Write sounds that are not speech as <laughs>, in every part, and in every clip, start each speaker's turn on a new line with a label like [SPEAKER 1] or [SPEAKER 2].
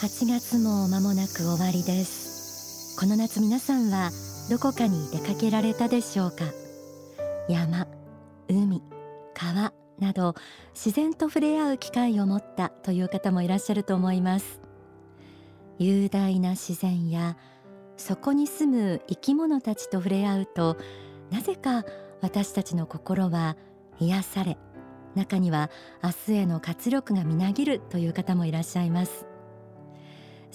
[SPEAKER 1] 8月も間もなく終わりです。この夏皆さんはどこかに出かけられたでしょうか？山海川など自然と触れ合う機会を持ったという方もいらっしゃると思います。雄大な自然やそこに住む生き物たちと触れ合うとなぜか私たちの心は癒され中には明日への活力がみなぎるという方もいらっしゃいます。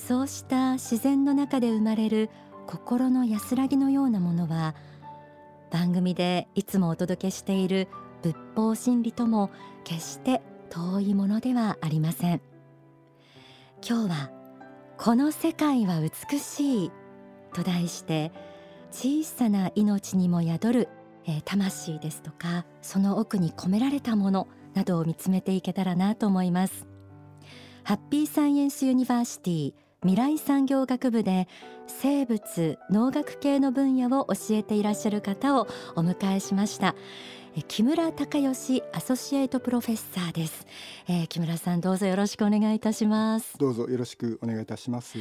[SPEAKER 1] そうした自然の中で生まれる心の安らぎのようなものは番組でいつもお届けしている仏法真理とも決して遠いものではありません。今日はこの世界は美しいと題して小さな命にも宿る、え、魂ですとかその奥に込められたものなどを見つめていけたらなと思います。ハッピーサイエンスユニバーシティ未来産業学部で生物農学系の分野を教えていらっしゃる方をお迎えしました。木村隆義アソシエイトプロフェッサーです、えー、木村さんどうぞよろしくお願いいたします。
[SPEAKER 2] どうぞよろしくお願いいたします、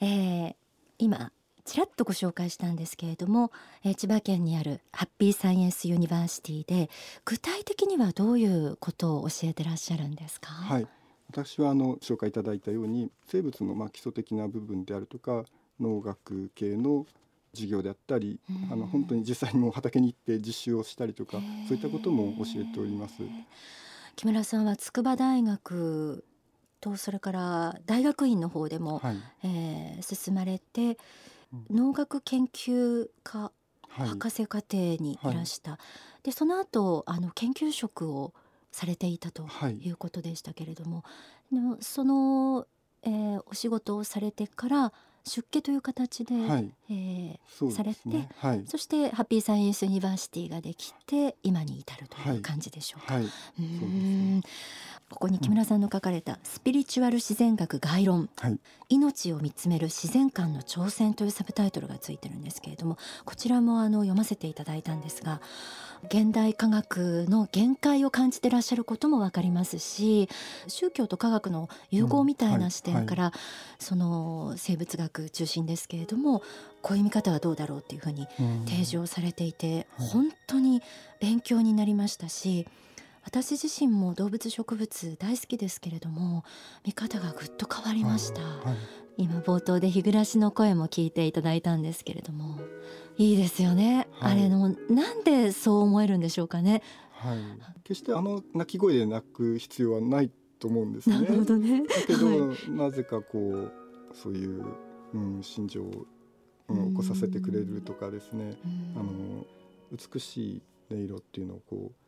[SPEAKER 1] えー、今ちらっとご紹介したんですけれども、えー、千葉県にあるハッピーサイエンスユニバーシティで具体的にはどういうことを教えてらっしゃるんですか？
[SPEAKER 2] はい私はあの紹介いただいたように生物のまあ基礎的な部分であるとか農学系の授業であったり、あの本当に実際にも畑に行って実習をしたりとかそういったことも教えております。
[SPEAKER 1] 木村さんは筑波大学とそれから大学院の方でも、はい、えー、進まれて、農学研究家、博士課程にいらした、はい、でその後あの研究職をされていたとい。うことでしたけれども、はい、その、えー、お仕事をされてから出家という形で、はい、えーね、されて、はい、そしてハッピーサイエンスユニバーシティができて今に至るという感じでしょうか。はい、うん、ここに木村さんの書かれた「スピリチュアル自然学概論、はい、命を見つめる自然観の挑戦」というサブタイトルがついてるんですけれどもこちらもあの読ませていただいたんですが現代科学の限界を感じてらっしゃることも分かりますし宗教と科学の融合みたいな視点から、うん。はい、その生物学中心ですけれどもこういう見方はどうだろうっていうふうに提示をされていて、うん、本当に勉強になりましたし。私自身も動物植物大好きですけれども見方がぐっと変わりました、はい。はい、今冒頭で日暮の声も聞いていただいたんですけれどもいいですよね、はい、あれのなんでそう思えるんでしょうかね。
[SPEAKER 2] はい、決してあの鳴き声で鳴く必要はないと思うんですね。
[SPEAKER 1] なるほどね。
[SPEAKER 2] だけど、なぜかこうそういう、うん、心情を、うん、起こさせてくれるとかですね。あの美しい音色っていうのをこう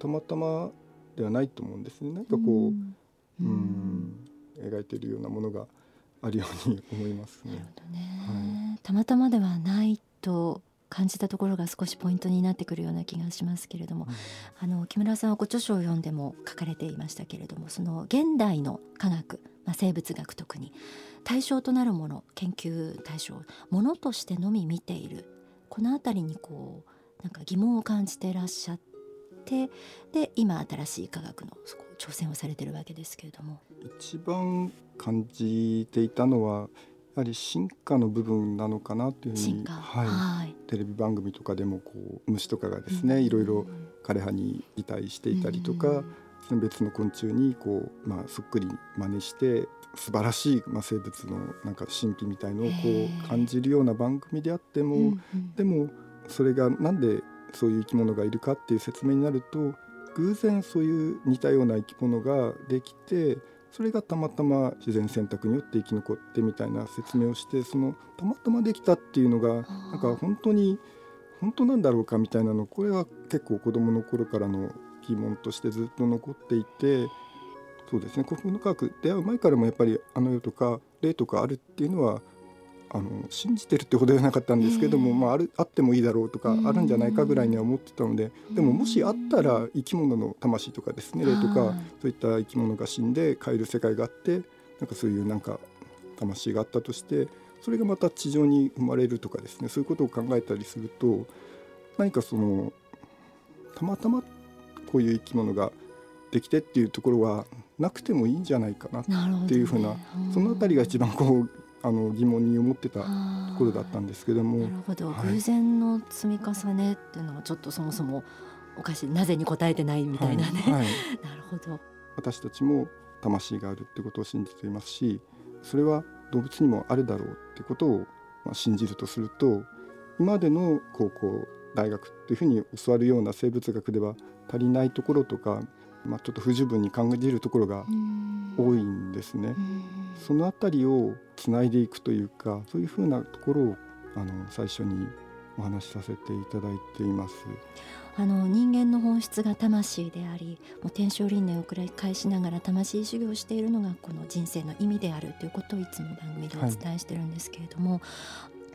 [SPEAKER 2] たまたまではないと思うんですね。なんかこう、うん、うん。描いているようなものがあるように思いますね。
[SPEAKER 1] ね。はい、たまたまではないと感じたところが少しポイントになってくるような気がしますけれども、うん、あの木村さんはご著書を読んでも書かれていましたけれどもその現代の科学、まあ、生物学特に対象となるもの研究対象ものとしてのみ見ている。この辺りにこうなんか疑問を感じていらっしゃってで今新しい科学の挑戦をされてるわけですけれども。
[SPEAKER 2] 一番感じていたのはやはり進化の部分なのかなというふうに、はい、はい、テレビ番組とかでもこう虫とかがですね、うん、いろいろ枯葉に擬態していたりとか、うん、別の昆虫にこう、まあ、そっくり真似して素晴らしい、まあ、生物のなんか神秘みたいのをこう感じるような番組であっても、でもそれがなんでそういう生き物がいるかっていう説明になると偶然そういう似たような生き物ができてそれがたまたま自然選択によって生き残ってみたいな説明をしてそのたまたまできたっていうのがなんか本当に本当なんだろうかみたいなのこれは結構子どもの頃からの疑問としてずっと残っていてそうですね。古墳の科学出会う前からもやっぱりあの世とか霊とかあるっていうのはあの信じてるってほどではなかったんですけども、えー、まあ、あるあってもいいだろうとか、あるんじゃないかぐらいには思ってたので、でももしあったら生き物の魂とかですね霊とかそういった生き物が死んで帰る世界があってなんかそういうなんか魂があったとしてそれがまた地上に生まれるとかですねそういうことを考えたりすると何かそのたまたまこういう生き物ができてっていうところはなくてもいいんじゃないかなっていうふうな、ね、そのあたりが一番こうあの疑問に思ってたところだったんですけども。
[SPEAKER 1] なるほど、はい、偶然の積み重ねっていうのはちょっとそもそもおかしい。なぜに答えてないみたいなね、はい。はい、<laughs> なるほど。
[SPEAKER 2] 私たちも魂があるってことを信じていますしそれは動物にもあるだろうってことをまあ信じるとすると今までの高校大学っていうふうに教わるような生物学では足りないところとかまあ、ちょっと不十分に感じるところが多いんですね。そのあたりをつないでいくというかそういうふうなところをあの最初にお話しさせていただいています。
[SPEAKER 1] あの人間の本質が魂でありもう天正輪廻を繰り返しながら魂修行をしているのがこの人生の意味であるということをいつも番組でお伝えしてるんですけれども、は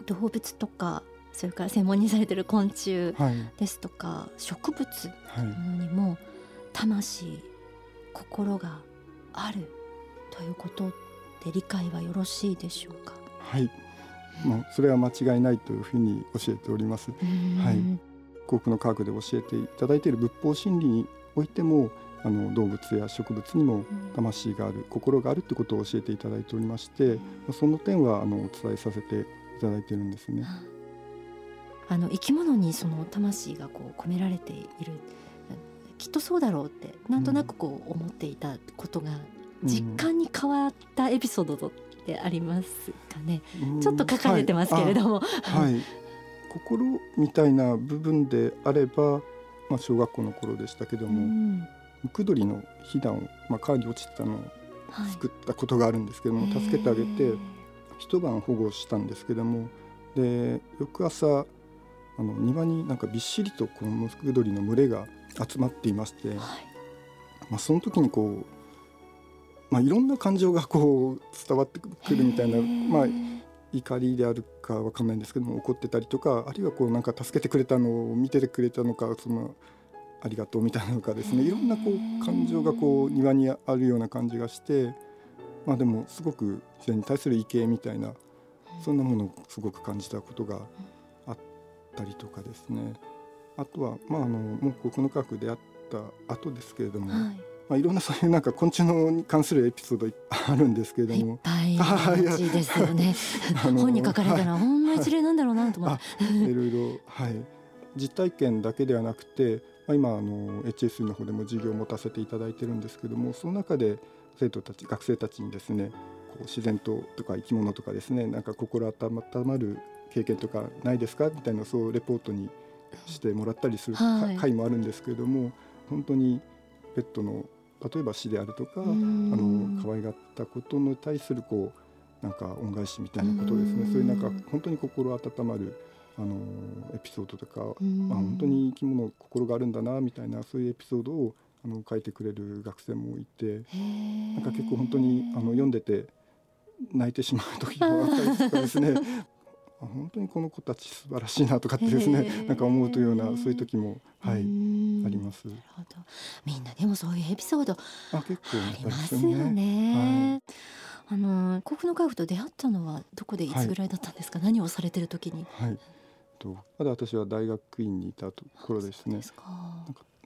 [SPEAKER 1] い、動物とかそれから専門にされてる昆虫ですとか、はい、植物とい。うものにも、はい魂心があるということで理解はよろしいでしょうか？
[SPEAKER 2] はい。もうそれは間違いないというふうに教えております。はい。幸福の科学で教えていただいている仏法真理においてもあの動物や植物にも魂がある、うん、心があるということを教えていただいておりまして、うん、その点はあのお伝えさせていただいているんですね。
[SPEAKER 1] あの生き物にその魂がこう込められているきっとそうだろうってなんとなくこう思っていたことが実感に変わったエピソードってありますかね、うん、ちょっと書かれてますけれども。
[SPEAKER 2] はい、はい、心みたいな部分であれば、まあ、小学校の頃でしたけども、うん、ムクドリの避難を、まあ、川に落ちてたのを救ったことがあるんですけども、はい、助けてあげて一晩保護したんですけどもで翌朝あの庭になんかびっしりとこのムクドリの群れが集まっていまして、はい、まあ、その時にこう、まあ、いろんな感情がこう <laughs> 伝わってくるみたいな、まあ、怒りであるかわかんないんですけども怒ってたりとかあるいはこうなんか助けてくれたのを見ててくれたのかそのありがとうみたいなのかですねいろんなこう感情がこう庭にあるような感じがして、まあ、でもすごく自然に対する畏敬みたいなそんなものをすごく感じたことがあったりとかですね。あとは、まあ、あのもうこの科学であった後ですけれども、はい。まあ、いろんなそういうなんか昆虫のに関するエピソードあるんですけれども。
[SPEAKER 1] いっぱいですよね。<laughs> 本に書かれたらほんま一例なんだろうなと思って、
[SPEAKER 2] い、ろいろはい。実体験だけではなくて、まあ、今あの HSU の方でも授業を持たせていただいてるんですけどもその中で生徒たち学生たちにですねこう自然ととか生き物とかですねなんか心温まる経験とかないですか？みたいなそうレポートにしてもらったりする回もあるんですけれども、はい、本当にペットの例えば死であるとかあの可愛がったことに対するこうなんか恩返しみたいなことですね。そういうなんか本当に心温まるあのエピソードとか、まあ、本当に生き物心があるんだなみたいなそういうエピソードをあの書いてくれる学生もいてなんか結構本当にあの読んでて泣いてしまう時もあったりとかですね本当にこの子たち素晴らしいなとかってですねなんか思うというようなそういう時もはいあります。なるほど
[SPEAKER 1] みんなでもそういうエピソードあ結構ありますよね。はい、あの幸福の科学と出会ったのはどこでいつぐらいだったんですか、はい、何をされてる時に。
[SPEAKER 2] はい。とまだ私は大学院にいたところですね。す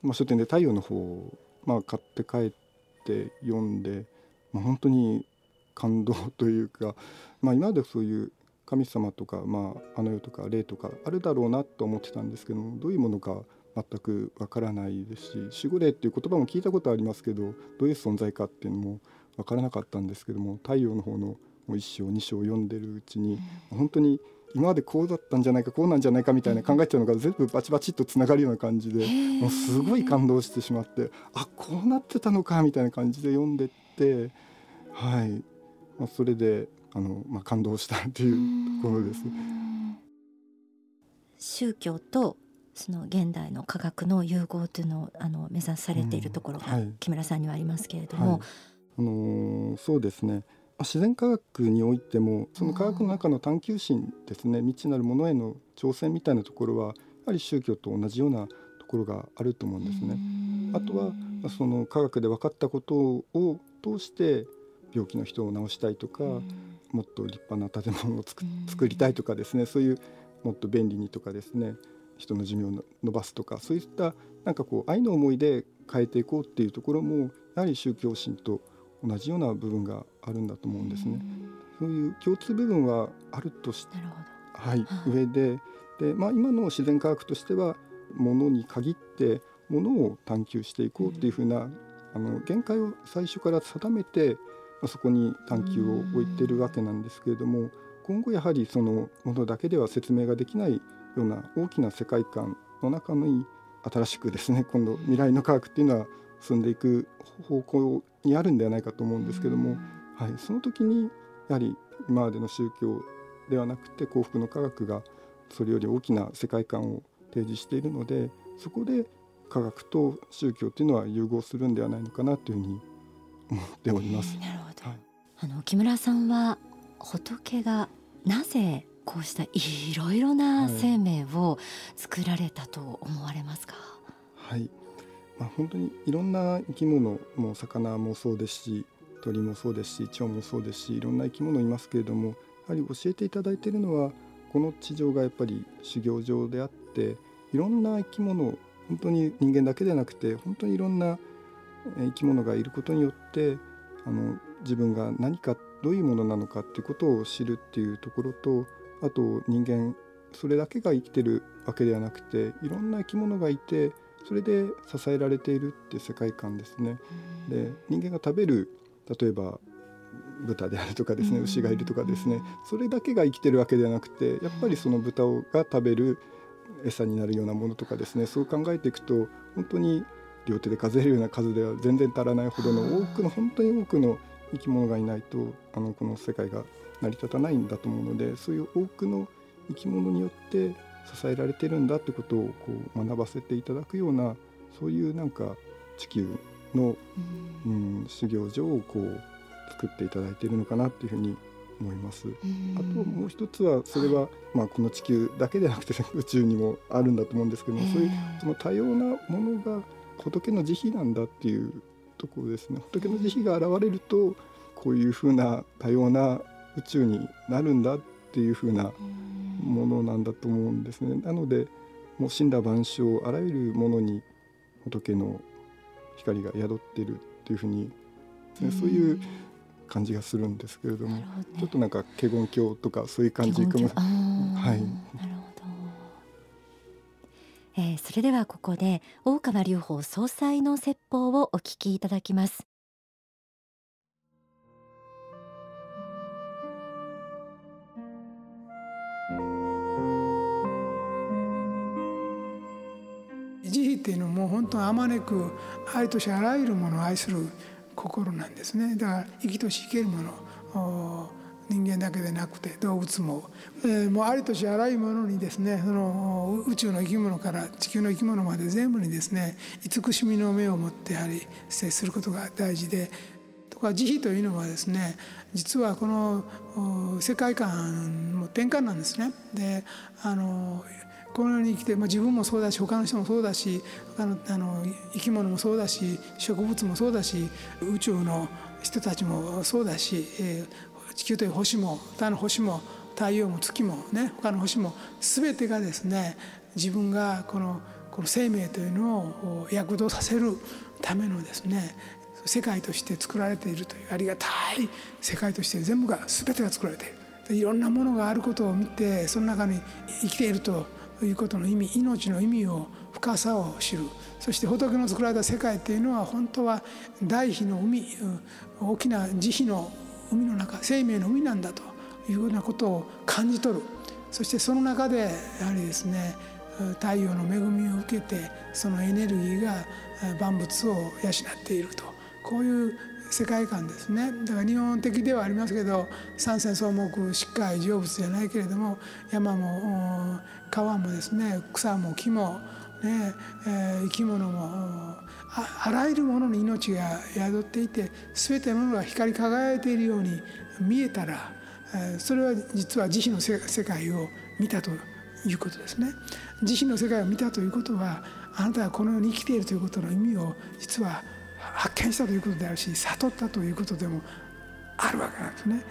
[SPEAKER 2] まあ書店で太陽の方まあ買って帰って読んで、まあ本当に感動というか、まあ今までそういう神様とか、まあ、あの世とか霊とかあるだろうなと思ってたんですけどもどういうものか全くわからないですし守護霊っていう言葉も聞いたことありますけどどういう存在かっていうのも分からなかったんですけども太陽の方の1章2章読んでるうちに、本当に今までこうだったんじゃないかこうなんじゃないかみたいな考えてたのが全部バチバチっとつながるような感じでもうすごい感動してしまってあこうなってたのかみたいな感じで読んでってはい、まあ、それであの、まあ、感動したっていうところです。
[SPEAKER 1] 宗教とその現代の科学の融合というのをあの目指されているところが木村さんにはありますけれども、はい、
[SPEAKER 2] あのー、そうですね。自然科学においてもその科学の中の探求心ですね。未知なるものへの挑戦みたいなところはやはり宗教と同じようなところがあると思うんですね。あとはその科学で分かったことを通して病気の人を治したいとか、もっと立派な建物を作りたいとかですねそういうもっと便利にとかですね人の寿命を伸ばすとかそういったなんかこう愛の思いで変えていこうっていうところもやはり宗教心と同じような部分があるんだと思うんですね。そういう共通部分はあるとしはい、上で。で、まあ、今の自然科学としてはものに限ってものを探求していこうっていうふうな、あの限界を最初から定めて、まあ、そこに探求を置いてるわけなんですけれども今後やはりそのものだけでは説明ができないような大きな世界観の中に新しくですね今度未来の科学っていうのは進んでいく方向にあるんではないかと思うんですけども、はい、その時にやはり今までの宗教ではなくて幸福の科学がそれより大きな世界観を提示しているのでそこで科学と宗教っていうのは融合するんではないのかなというふうに思っております。
[SPEAKER 1] あの木村さんは仏がなぜこうしたいろいろな生命を作られたと思われますか？
[SPEAKER 2] はい、まあ、本当にいろんな生き物も魚もそうですし鳥もそうですし蝶もそうですしいろんな生き物いますけれどもやはり教えていただいているのはこの地上がやっぱり修行場であっていろんな生き物本当に人間だけでなくて本当にいろんな生き物がいることによってあの自分が何かどういうものなのかっていうことを知るっていうところとあと人間それだけが生きてるわけではなくていろんな生き物がいてそれで支えられているって世界観ですね。で人間が食べる例えば豚であるとかですね牛がいるとかですねそれだけが生きてるわけではなくてやっぱりその豚が食べる餌になるようなものとかですねそう考えていくと本当に両手で数えるような数では全然足らないほどの多くの本当に多くの生き物がいないとあのこの世界が成り立たないんだと思うのでそういう多くの生き物によって支えられてるんだってことをこう学ばせていただくようなそういうなんか地球の、うん、修行所をこう作っていただいているのかなっていうふうに思います。あともう一つはそれは、まあ、この地球だけでなくて宇宙にもあるんだと思うんですけども、そういうその多様なものが仏の慈悲なんだっていうところですね。仏の慈悲が現れるとこういうふうな多様な宇宙になるんだっていうふうなものなんだと思うんですね。なのでもう神羅万象あらゆるものに仏の光が宿っているっていうふうに、ね、そういう感じがするんですけれども、ね、ちょっとなんか華厳教とかそういう感じかもはい。
[SPEAKER 1] えー、それではここで大川隆法総裁の説法をお聞きいただきます。
[SPEAKER 3] 慈悲っていうのも本当あまねくありとしあらゆるものを愛する心なんですね。だから生きとし生けるもの。人間だけでなくて動物も、えー、もうありとしあらゆるものにですねその宇宙の生き物から地球の生き物まで全部にですね慈しみの目を持ってやはり接することが大事でとか慈悲というのはですね実はこの世界観の転換なんですね。であのこの世に生きて、まあ、自分もそうだし他の人もそうだし他のあの生き物もそうだし植物もそうだし宇宙の人たちもそうだし、えー、地球という星も他の星も太陽も月もね他の星も全てがですね自分がこのこの生命というのを躍動させるためのですね世界として作られているというありがたい世界として全部が全てが作られている。いろんなものがあることを見てその中に生きているということの意味命の意味を深さを知る。そして仏の作られた世界っていうのは本当は大悲の海大きな慈悲の海の中生命の海なんだというようなことを感じ取る。そしてその中でやはりですね太陽の恵みを受けてそのエネルギーが万物を養っていると。こういう世界観ですね。だから日本的ではありますけど三千草木しっかり成仏じゃないけれども山も川もですね草も木も、ねえー、生き物もあらゆるものに命が宿っていて全てのものが光り輝いているように見えたらそれは実は慈悲の世界を見たということですね。慈悲の世界を見たということはあなたがこの世に生きているということの意味を実は発見したということであるし悟ったということでもあるわけなんですね。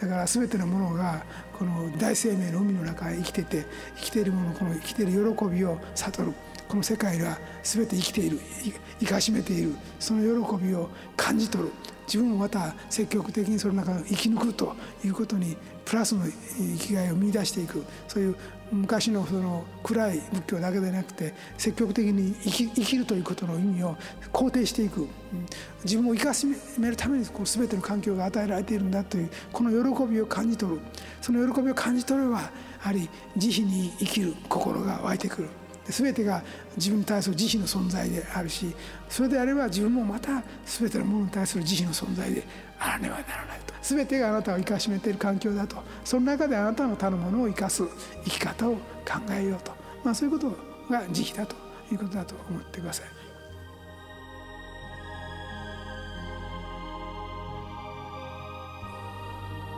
[SPEAKER 3] だから全てのものがこの大生命の海の中へ生きてて生きているものこの生きている喜びを悟るこの世界が全て生きている生かしめているその喜びを感じ取る。自分もまた積極的にその中を生き抜くということにプラスの生きがいを見出していく。そういう昔のその暗い仏教だけでなくて積極的に生き生きるということの意味を肯定していく。自分を生かしめるためにこう全ての環境が与えられているんだというこの喜びを感じ取る。その喜びを感じ取ればやはり慈悲に生きる心が湧いてくる。全てが自分に対する慈悲の存在であるしそれであれば自分もまた全てのものに対する慈悲の存在であらねばならないと全てがあなたを生かしめている環境だとその中であなたの他のものを生かす生き方を考えようと、まあ、そういうことが慈悲だということだと思ってください。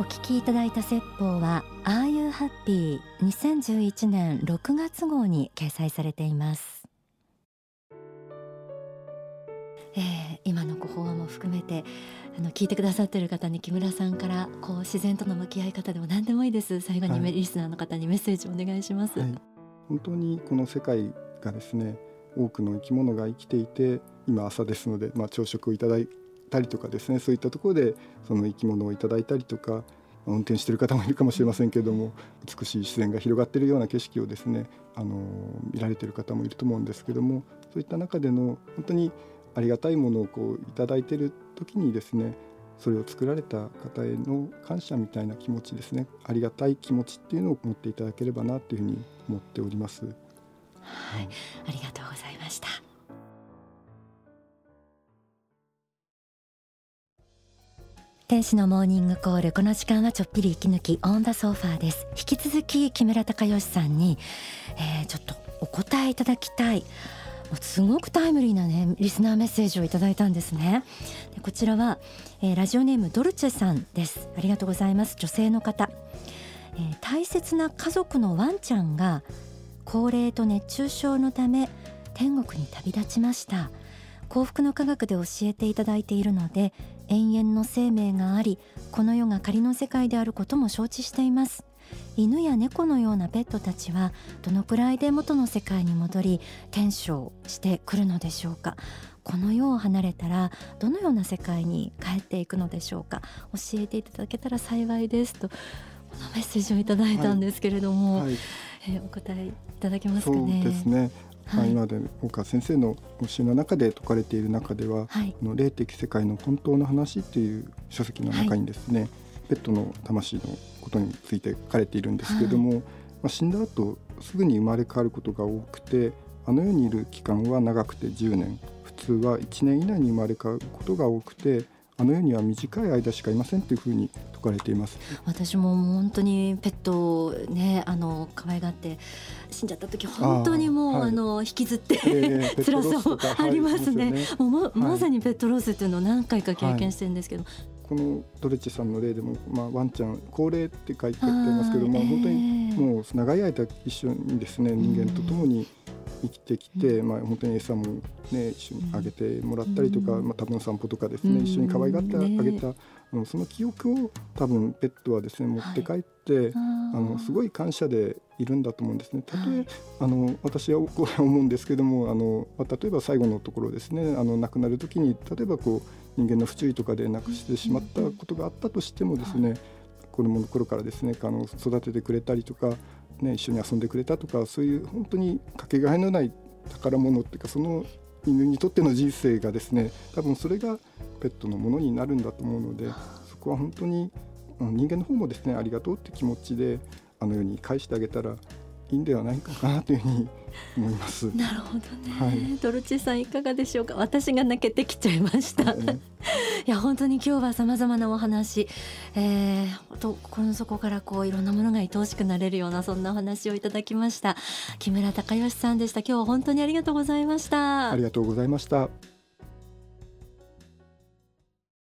[SPEAKER 1] お聞きいただいた説法は「Are You Happy」2011年6月号に掲載されています。えー、今のご法話も含めてあの聞いてくださっている方に木村さんからこう自然との向き合い方でも何でもいいです。最後にリスナーの方にメッセージをお願いします、はい、
[SPEAKER 2] 本当にこの世界がですね多くの生き物が生きていて今朝ですので、まあ、朝食をいただいたりとかですねそういったところでその生き物をいただいたりとか運転してる方もいるかもしれませんけれども美しい自然が広がっているような景色をですねあの見られてる方もいると思うんですけどもそういった中での本当にありがたいものをこういただいてる時にですねそれを作られた方への感謝みたいな気持ちですねありがたい気持ちっていうのを持っていただければなというふうに思っております。
[SPEAKER 1] はい、ありがとうございました。天使のモーニングコール。この時間はちょっぴり息抜きオンダソファーです。引き続き木村隆義さんに、えー、ちょっとお答えいただきたい。すごくタイムリーなねリスナーメッセージをいただいたんですね。でこちらは、えー、ラジオネームドルチェさんです。ありがとうございます。女性の方、えー、大切な家族のワンちゃんが高齢と熱中症のため天国に旅立ちました。幸福の科学で教えていただいているので永遠の生命がありこの世が仮の世界であることも承知しています。犬や猫のようなペットたちはどのくらいで元の世界に戻り検証してくるのでしょうか。この世を離れたらどのような世界に帰っていくのでしょうか。教えていただけたら幸いです。とこのメッセージをいただいたんですけれども、はい。はい、えー、お答えいただけますかね。
[SPEAKER 2] そうですねはい、今まで大川先生の教えの中で説かれている中では、はい、の霊的世界の本当の話っていう書籍の中にですね、はい、ペットの魂のことについて書かれているんですけれども、まあ、死んだ後すぐに生まれ変わることが多くてあの世にいる期間は長くて10年普通は1年以内に生まれ変わることが多くてあの世には短い間しかいませんというふうに説かれています。
[SPEAKER 1] 私も本当にペットをねあの可愛がって死んじゃった時本当にもうあ、はい、あの引きずって、えー、<laughs> 辛さもありますね、はい、もうままさにペットロスっていうのを何回か経験してるんですけど、
[SPEAKER 2] このドレッチさんの例でも、まあ、ワンちゃん高齢って書いてありますけども、えー、本当にもう長い間一緒にですね人間と共に生きてきて、まあ、本当に餌も、ね、一緒にあげてもらったりとか、まあ、多分散歩とかですね、一緒に可愛がってあげた、ね、その記憶を多分ペットはですね持って帰って、はい、あのすごい感謝でいるんだと思うんですね。たとえ、はい、あの私はこれ思うんですけどもあの、まあ、例えば最後のところですねあの亡くなる時に例えばこう人間の不注意とかで亡くしてしまったことがあったとしてもですね、子供の頃からですねあの育ててくれたりとかね、一緒に遊んでくれたとかそういう本当にかけがえのない宝物っていうかその犬にとっての人生がですね多分それがペットのものになるんだと思うのでそこは本当に人間の方もですねありがとうって気持ちであのように返してあげたらいいんではないかなというふうに思います。
[SPEAKER 1] なるほどね、はい、ドルチェさんいかがでしょうか？私が泣けてきちゃいました。<laughs> いや本当に今日はさまざまなお話、えー、と心の底からこういろんなものが愛おしくなれるようなそんなお話をいただきました。木村隆義さんでした。今日は本当にありがとうございました。
[SPEAKER 2] ありがとうございました。